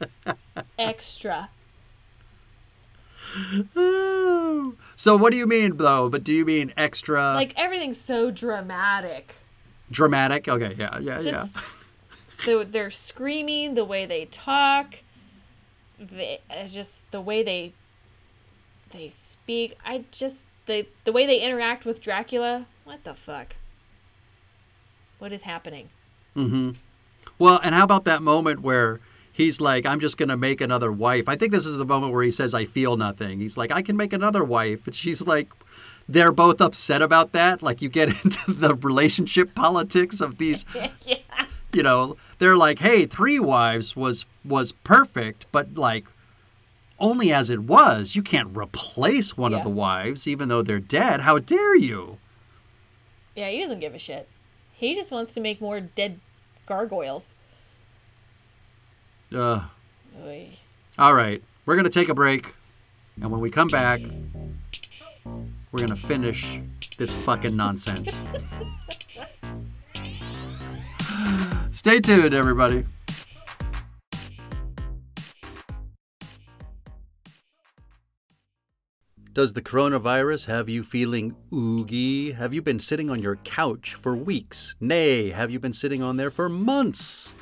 extra. So what do you mean though? But do you mean extra Like everything's so dramatic. dramatic? Okay, yeah, yeah, Just yeah. the, they're screaming, the way they talk, they, uh, just the way they they speak. I just the the way they interact with Dracula. What the fuck? What is happening? Well, and how about that moment where he's like, I'm just going to make another wife? I think this is the moment where he says, I feel nothing. He's like, I can make another wife. And she's like, they're both upset about that. Like, you get into the relationship politics of these, yeah. you know, they're like, hey, three wives was was perfect, but like, only as it was. You can't replace one Yeah. of the wives, even though they're dead. How dare you? Yeah, he doesn't give a shit. He just wants to make more dead gargoyles. Oy. Uh, all right, we're going to take a break. And when we come back, we're going to finish this fucking nonsense. Stay tuned, everybody. Does the coronavirus have you feeling oogie? Have you been sitting on your couch for weeks? Nay, have you been sitting on there for months?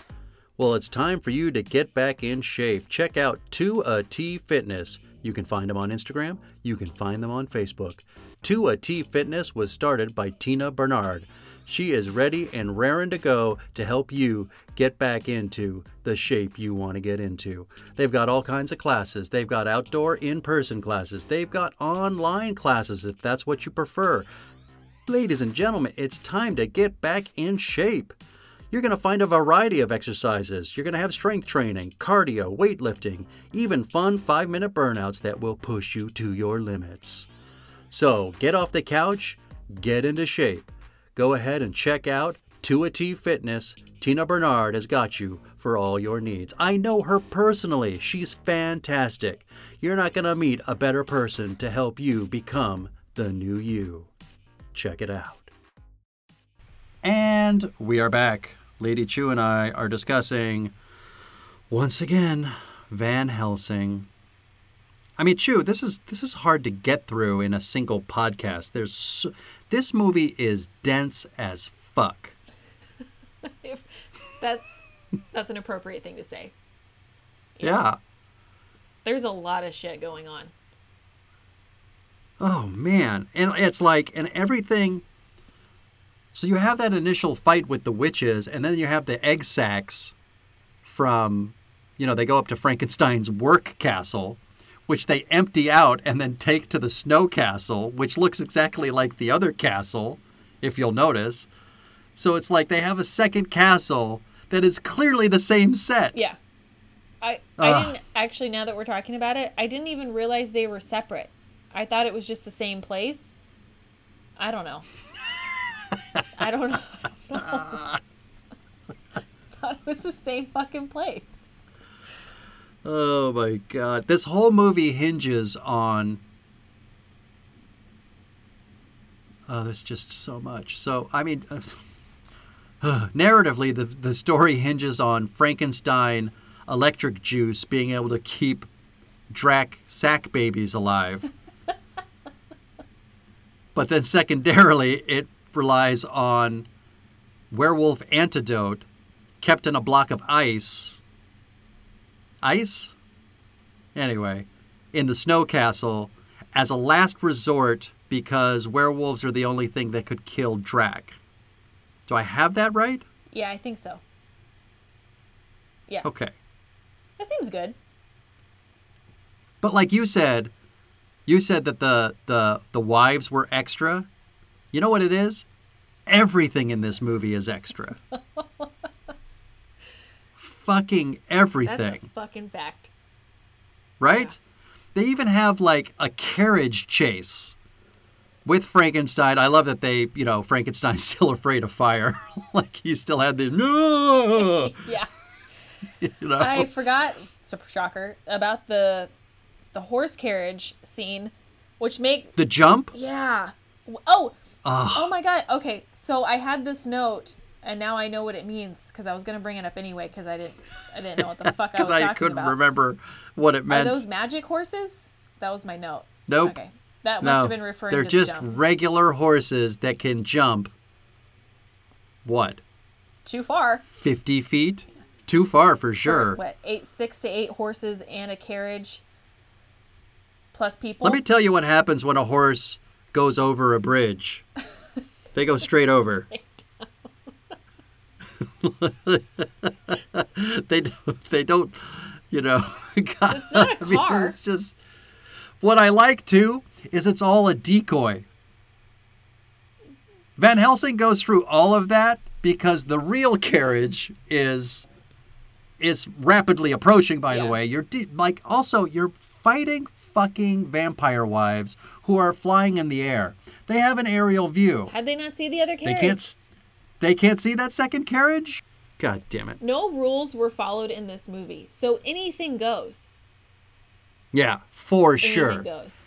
Well, it's time for you to get back in shape. Check out 2AT Fitness. You can find them on Instagram, you can find them on Facebook. 2AT Fitness was started by Tina Bernard. She is ready and raring to go to help you get back into the shape you want to get into. They've got all kinds of classes. They've got outdoor in person classes. They've got online classes if that's what you prefer. Ladies and gentlemen, it's time to get back in shape. You're going to find a variety of exercises. You're going to have strength training, cardio, weightlifting, even fun five minute burnouts that will push you to your limits. So get off the couch, get into shape. Go ahead and check out 2AT Fitness. Tina Bernard has got you for all your needs. I know her personally. She's fantastic. You're not going to meet a better person to help you become the new you. Check it out. And we are back. Lady Chu and I are discussing, once again, Van Helsing. I mean, Chu, this is this is hard to get through in a single podcast. There's so, this movie is dense as fuck. That's that's an appropriate thing to say. Yeah. There's a lot of shit going on. Oh man, and it's like and everything. So you have that initial fight with the witches, and then you have the egg sacs from, you know, they go up to Frankenstein's work castle, which they empty out and then take to the snow castle, which looks exactly like the other castle, if you'll notice. So it's like they have a second castle that is clearly the same set. Yeah. I I Ugh. didn't actually now that we're talking about it, I didn't even realize they were separate. I thought it was just the same place. I don't know. I don't know. I thought it was the same fucking place. Oh my god. This whole movie hinges on Oh, there's just so much. So, I mean, narratively, the, the story hinges on Frankenstein electric juice being able to keep Drac sack babies alive. but then, secondarily, it relies on werewolf antidote kept in a block of ice. Ice? Anyway, in the snow castle as a last resort because werewolves are the only thing that could kill Drac. Do I have that right? Yeah, I think so. Yeah. Okay. That seems good. But like you said, you said that the the the wives were extra. You know what it is? Everything in this movie is extra. Fucking That's everything, a fucking fact. right? They even have like a carriage chase with Frankenstein. I love that they, you know, Frankenstein's still afraid of fire. like he still had the no, Yeah. you know. I forgot, shocker, about the the horse carriage scene, which make the jump. yeah. Oh, Ugh. oh my god. Okay, so I had this note, and now I know what it means because I was gonna bring it up anyway because I didn't I didn't know what the fuck I was Because I talking couldn't about. remember what it meant. Are those magic horses? That was my note. Nope. Okay, that must no, have been referring they're to just the regular horses that can jump. What? too far. Fifty feet? Too far for for, sure. What eight, six to eight horses and a carriage, plus people. Let me tell you what happens when a horse goes over a bridge. they go straight over. they don't, they don't, you know. God, It's not a I mean, car. it's just what I like too is it's all a decoy. Van Helsing goes through all of that because the real carriage is is rapidly approaching. By the way, you're de- like also you're fighting fucking vampire wives who are flying in the air. They have an aerial view. Had they not see the other carriage? They can't. They can't see that second carriage. God damn it! No rules were followed in this movie, so anything goes. Yeah, for Anything sure. goes.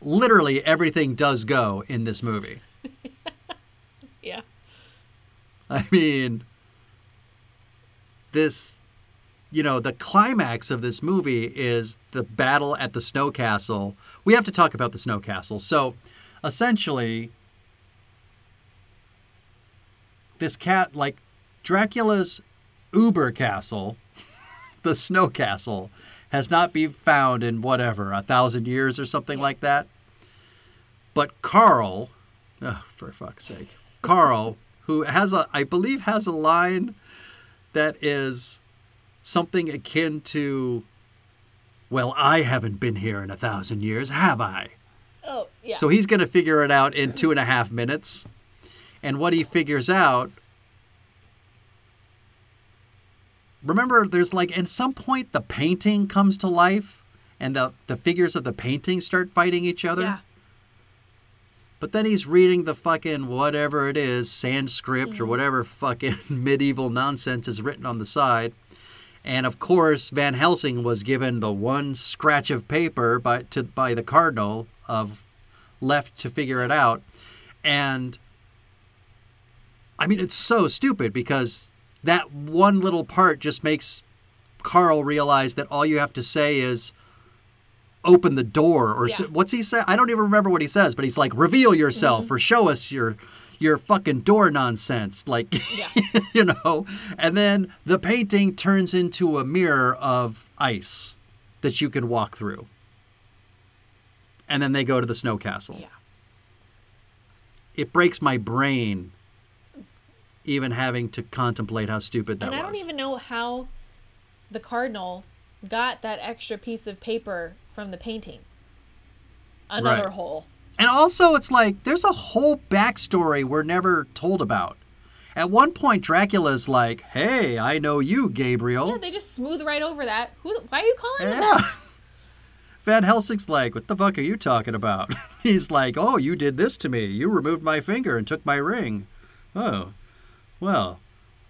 Literally everything does go in this movie. Yeah. I mean, this, you know, the climax of this movie is the battle at the snow castle. We have to talk about the snow castle. So, essentially, this cat, like Dracula's Uber castle, the snow castle, has not been found in whatever, a thousand years or something like that. But Carl, oh, for fuck's sake, Carl, who has a, I believe, has a line that is something akin to, well, I haven't been here in a thousand years, have I? Oh, yeah. So he's going to figure it out in two and a half minutes. And what he figures out. Remember, there's like, at some point, the painting comes to life and the, the figures of the painting start fighting each other. yeah. But then he's reading the fucking whatever it is, Sanskrit or mm-hmm. whatever fucking medieval nonsense is written on the side. And of course, Van Helsing was given the one scratch of paper by to by the cardinal of left to figure it out. And I mean, it's so stupid because that one little part just makes Carl realize that all you have to say is open the door or Yeah. so, what's he say? I don't even remember what he says, but he's like reveal yourself mm-hmm. or show us your your fucking door nonsense like Yeah. you know and then the painting turns into a mirror of ice that you can walk through and then they go to the snow castle Yeah. it breaks my brain even having to contemplate how stupid that was. and I was don't even know how the cardinal got that extra piece of paper from the painting. Another Right. hole. And also, it's like there's a whole backstory we're never told about. At one point, Dracula's like, "Hey, I know you, Gabriel." Yeah, they just smooth right over that. Who? Why are you calling him Yeah. that? Van Helsing's like, "What the fuck are you talking about?" He's like, "Oh, you did this to me. You removed my finger and took my ring." Oh, well,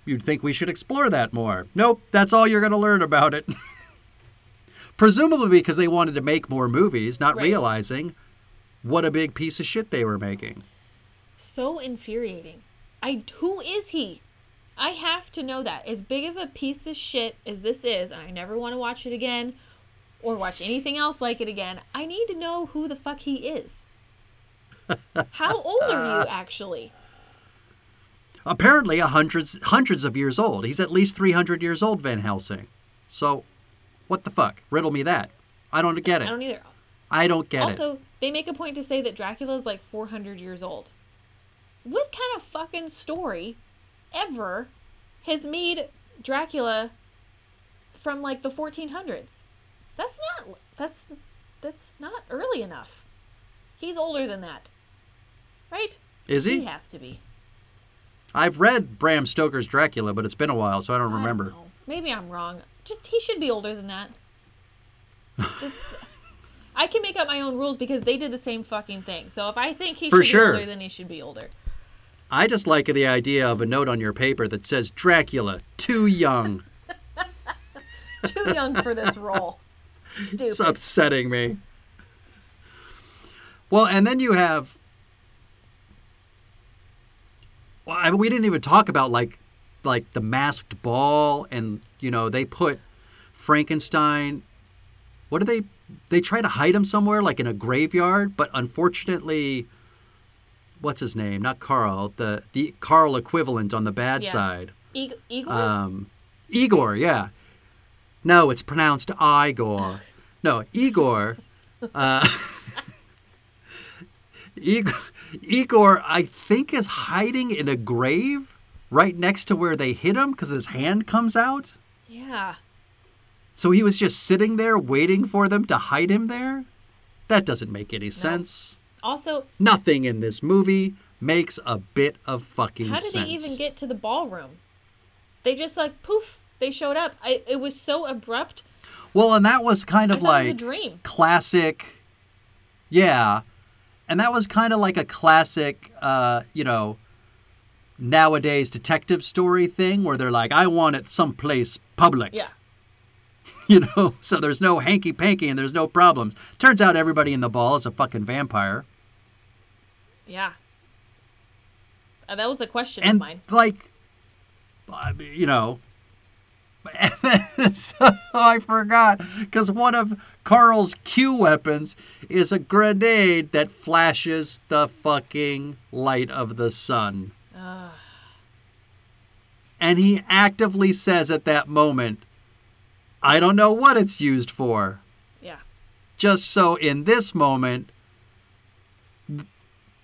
you'd think we should explore that more. Nope, that's all you're going to learn about it. Presumably because they wanted to make more movies, not Right. realizing what a big piece of shit they were making. So infuriating. I who is he? I have to know that. As big of a piece of shit as this is, and I never want to watch it again or watch anything else like it again, I need to know who the fuck he is. How old are you actually? Apparently, a hundreds hundreds of years old. He's at least three hundred years old, Van Helsing. So, what the fuck? Riddle me that. I don't get it. I don't either. I don't get it. Also, they make a point to say that Dracula is like 400 years old. What kind of fucking story ever has made Dracula from like the 1400s? That's not that's that's not early enough. He's older than that. Right? Is he? He has to be. I've read Bram Stoker's Dracula, but it's been a while, so I don't I don't remember. Maybe I'm wrong. Just he should be older than that. I can make up my own rules because they did the same fucking thing. So if I think he For should sure. be older, then he should be older. I just like the idea of a note on your paper that says Dracula, too young. Too young for this role. it's upsetting me. Well, and then you have. Well, I, we didn't even talk about like, like the masked ball, and you know they put Frankenstein. What do they? They try to hide him somewhere, like in a graveyard, but unfortunately, what's his name? Not Carl. The the Carl equivalent on the bad Yeah. side. Ig- Igor? Um, Igor, yeah. No, it's pronounced Igor. No, Igor. Uh, Igor, Igor, I think, is hiding in a grave right next to where they hit him because his hand comes out. yeah. So he was just sitting there waiting for them to hide him there? That doesn't make any sense. Also, Nothing in this movie makes a bit of fucking how did sense. they even get to the ballroom? They just like poof, they showed up. I, it was so abrupt. Well, and that was kind of thought it was a like dream. classic. Yeah. And that was kind of like a classic, uh, you know, nowadays detective story thing where they're like, I want it someplace public. Yeah. You know, so there's no hanky panky and there's no problems. Turns out everybody in the ball is a fucking vampire. Yeah. Uh, that was a question and of mine. like you know so i forgot because one of carl's q weapons is a grenade that flashes the fucking light of the sun and he actively says at that moment i don't know what it's used for Yeah. just so in this moment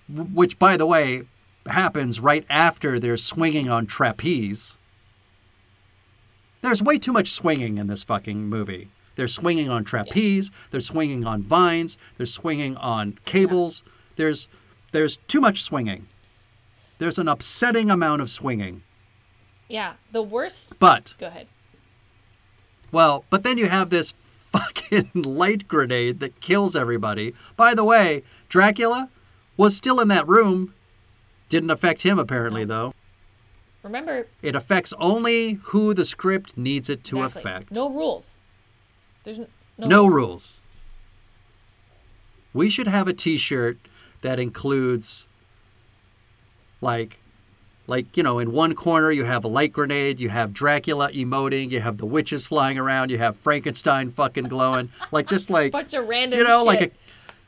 which by the way happens right after they're swinging on trapeze there's way too much swinging in this fucking movie they're swinging on trapeze they're swinging on vines they're swinging on cables there's there's too much swinging there's an upsetting amount of swinging Yeah. The worst. but Go ahead. Well, but then you have this fucking light grenade that kills everybody. By the way, Dracula was still in that room. Didn't affect him apparently though. Remember, It affects only who the script needs it to exactly. affect. No rules. There's no, no rules. rules. We should have a t-shirt that includes like like you know in one corner you have a light grenade you have dracula emoting you have the witches flying around you have frankenstein fucking glowing. Like just like Bunch of random. you know like a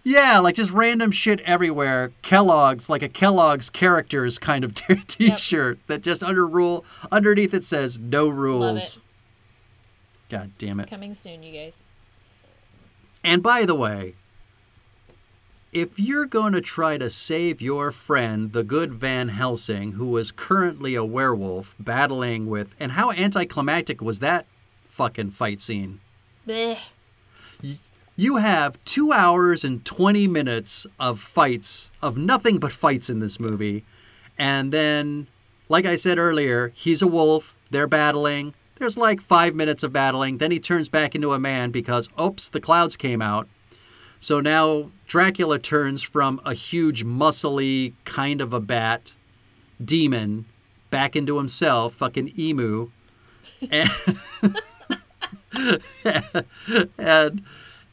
yeah like just random shit everywhere. Kellogg's like a kellogg's characters kind of t- t-shirt that just under rule underneath it says no rules. God damn it. Coming soon, you guys. and by the way, if you're going to try to save your friend, the good Van Helsing, who is currently a werewolf battling with. And how anticlimactic was that fucking fight scene? You have two hours and 20 minutes of fights, of nothing but fights in this movie. And then, like I said earlier, he's a wolf. They're battling. There's like five minutes of battling. Then he turns back into a man because, oops, the clouds came out. So now Dracula turns from a huge, muscly kind of a bat demon back into himself, fucking emu. And, and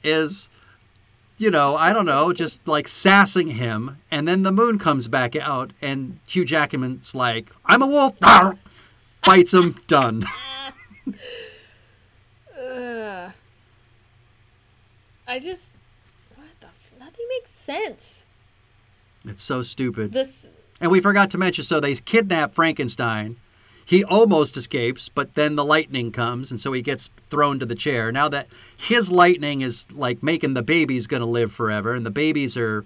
is, you know, I don't know, just like sassing him. And then the moon comes back out, and Hugh Jackman's like, I'm a wolf. Bites him, done. I just. What the. Nothing makes sense. It's so stupid. This. And we forgot to mention so they kidnap Frankenstein. He almost escapes, but then the lightning comes, and so he gets thrown to the chair. Now that his lightning is like making the babies going to live forever, and the babies are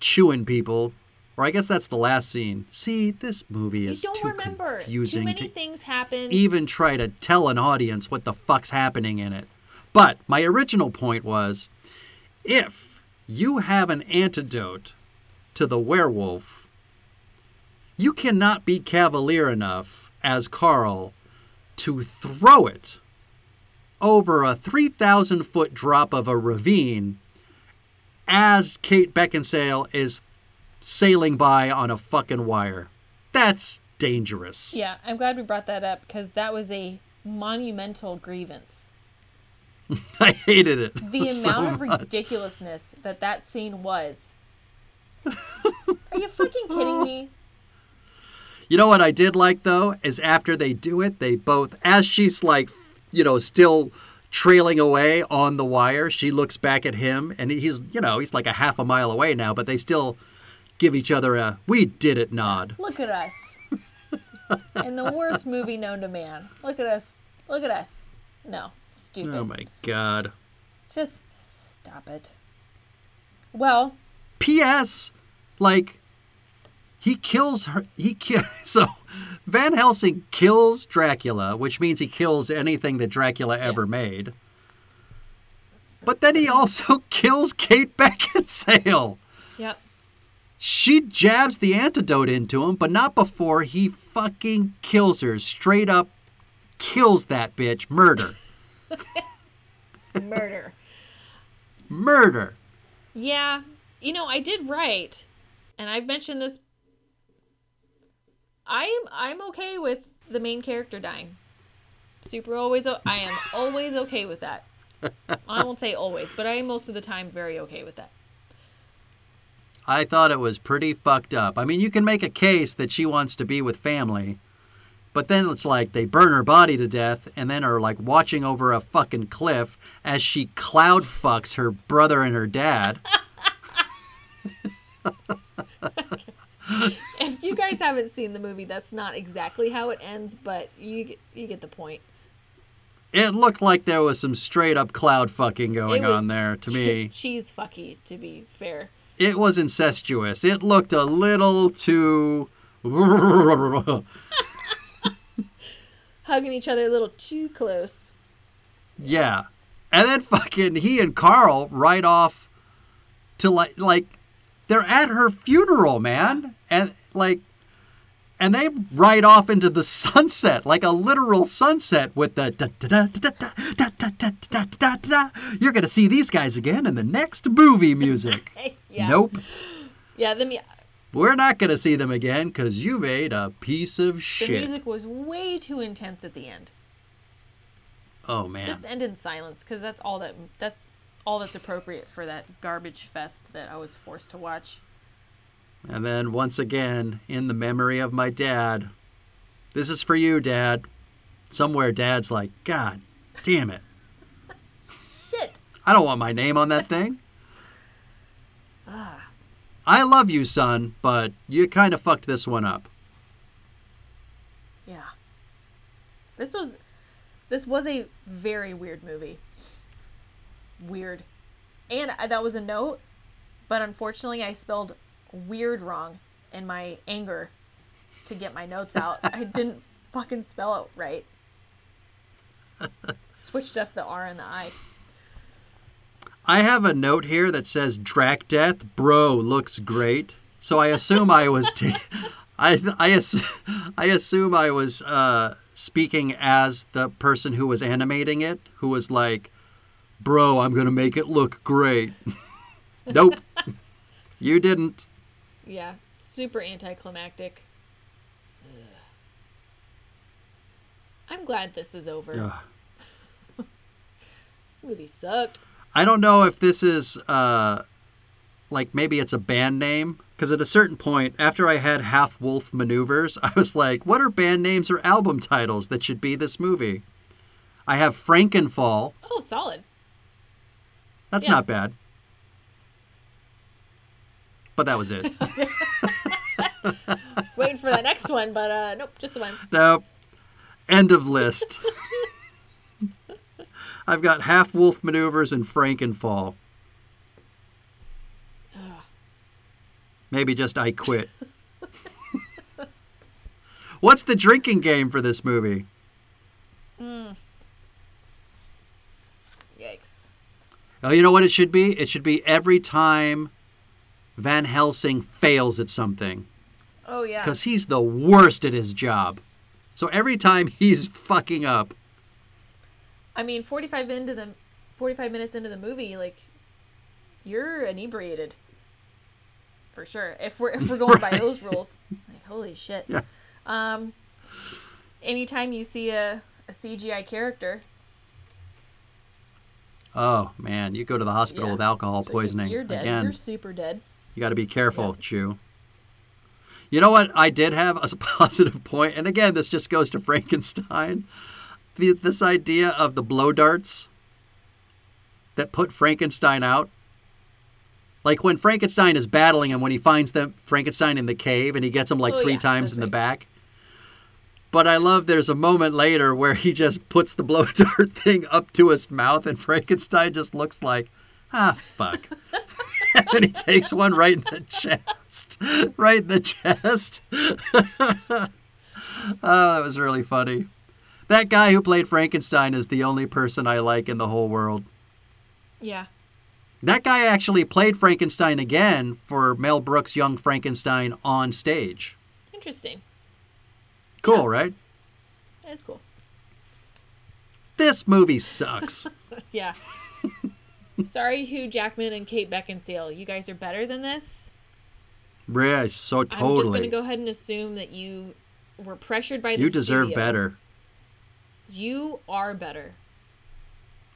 chewing people. Or I guess that's the last scene. See, this movie is don't too remember. confusing Too many to things happen. even try to tell an audience what the fuck's happening in it. But my original point was if you have an antidote to the werewolf, you cannot be cavalier enough as Carl to throw it over a 3,000 foot drop of a ravine as Kate Beckinsale is sailing by on a fucking wire. That's dangerous. yeah, I'm glad we brought that up because that was a monumental grievance. I hated it. The so amount of much. ridiculousness that that scene was. Are you fucking kidding me? You know what I did like though is after they do it, they both as she's like, you know, still trailing away on the wire, she looks back at him and he's, you know, he's like a half a mile away now, but they still give each other a "we did it" nod. Look at us. In the worst movie known to man. Look at us. Look at us. No, stupid. Oh my god. Just stop it. Well, P.S. Like he kills her. He kills so Van Helsing kills Dracula, which means he kills anything that Dracula ever made. But then he also kills Kate Beckinsale. yep. She jabs the antidote into him, but not before he fucking kills her. Straight up kills that bitch. Murder. Murder. Murder. Yeah, you know, I did write, And I've mentioned this I am I'm okay with the main character dying. Super always o- I am always okay with that. I won't say always, but I am most of the time very okay with that. I thought it was pretty fucked up. I mean, you can make a case that she wants to be with family, but then it's like they burn her body to death and then are like watching over a fucking cliff as she cloud fucks her brother and her dad. If you guys haven't seen the movie, that's not exactly how it ends, but you get- you get the point. It looked like there was some straight up cloud fucking going on there to me. Cheese fucky, to be fair. It was incestuous. It looked a little too. Hugging each other a little too close. Yeah. And then fucking he and Carl ride off to like like they're at her funeral, man. And like and they ride off into the sunset, like a literal sunset with the da da da da da da da da da da da da. You're gonna see these guys again in the next movie music. Yeah. Nope. Yeah, the, mu- We're not gonna see them again because you made a piece of shit. the music was way too intense at the end. Oh man. Just end in silence because that's all that that's all that's appropriate for that garbage fest that I was forced to watch. And then once again, in the memory of my dad, this is for you, Dad. Somewhere, Dad's like, God damn it. Shit. I don't want my name on that thing. Ah. I love you, son, but you kind of fucked this one up. Yeah. This was this was a very weird movie. Weird. And I, that was a note, but unfortunately I spelled weird wrong in my anger to get my notes out. I didn't fucking spell it right. Switched up the R and the I. I have a note here that says Drac Death, bro, looks great. So I assume I was, ta- I I, ass- I assume I was uh, speaking as the person who was animating it, who was like, "Bro, I'm gonna make it look great." nope, you didn't. Yeah, super anticlimactic. Ugh. I'm glad this is over. This movie sucked. I don't know if this is uh, like maybe it's a band name because at a certain point after I had Half Wolf Maneuvers, I was like, what are band names or album titles that should be this movie? I have Frankenfall. Oh, solid. That's Yeah. not bad. But that was it. Was waiting for the next one, but uh, nope, just the one. nope. End of list. I've got Half Wolf Maneuvers and Frankenfall. Maybe just I quit. What's the drinking game for this movie? Hmm. Yikes. Oh, you know what it should be? It should be every time Van Helsing fails at something Oh yeah. because he's the worst at his job. So every time he's fucking up, I mean, 45 into the 45 minutes into the movie, like you're inebriated. For sure. If we're if we're going by those rules. Like holy shit. Yeah. Um anytime you see a, a CGI character, oh man, you go to the hospital Yeah. with alcohol so poisoning you're dead. again. You're super dead. You got to be careful, Chew. You know what I did have a positive point, and again, this just goes to Frankenstein. The, this idea of the blow darts that put Frankenstein out. Like when Frankenstein is battling him, when he finds them Frankenstein in the cave, and he gets him like Oh, three yeah, times in the back. But I love there's a moment later where he just puts the blow dart thing up to his mouth, and Frankenstein just looks like, ah, fuck. and then he takes one right in the chest. Right in the chest. oh, that was really funny. That guy who played Frankenstein is the only person I like in the whole world. Yeah. That guy actually played Frankenstein again for Mel Brooks' Young Frankenstein on stage. Interesting. Cool, right? That is cool. This movie sucks. Yeah. Sorry, Hugh Jackman and Kate Beckinsale. You guys are better than this. yeah, so totally. I'm just going to go ahead and assume that you were pressured by the you deserve studio. better. You are better.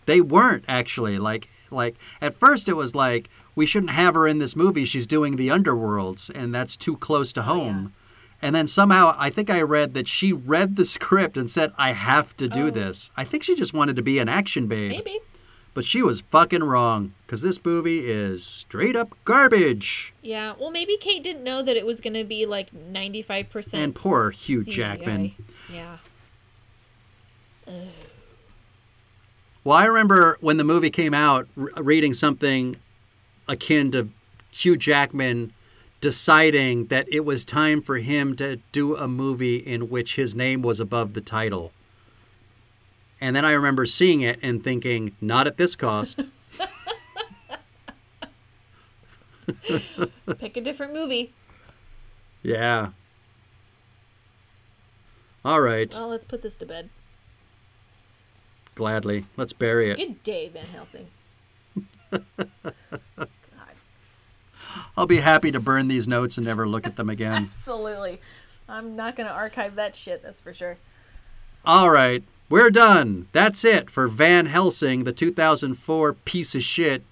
They weren't actually like like at first it was like we shouldn't have her in this movie. She's doing the underworlds and that's too close to oh, home. And then somehow I think I read that she read the script and said I have to do Oh. this. I think she just wanted to be an action babe. Maybe. But she was fucking wrong cuz this movie is straight up garbage. Yeah. Well, maybe Kate didn't know that it was going to be like 95% And poor Hugh CGI. Jackman. Yeah. Well, I remember when the movie came out, r- reading something akin to Hugh Jackman deciding that it was time for him to do a movie in which his name was above the title. And then I remember seeing it and thinking, not at this cost. Pick a different movie. yeah. All right, Well, let's put this to bed. Gladly. Let's bury it. Good day, Van Helsing. God, I'll be happy to burn these notes and never look at them again. absolutely. I'm not going to archive that shit, that's for sure. All right, we're done. That's it for Van Helsing, the 2004 piece of shit.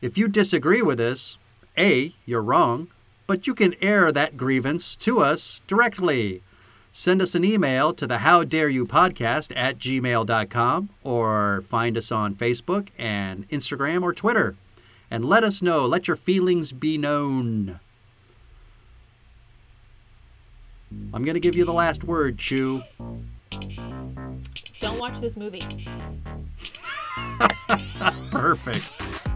If you disagree with this, A, you're wrong, but you can air that grievance to us directly. Send us an email to the How Dare You podcast at gmail.com or find us on Facebook and Instagram or Twitter. And let us know, let your feelings be known. I'm going to give you the last word, Chew. Don't watch this movie. Perfect.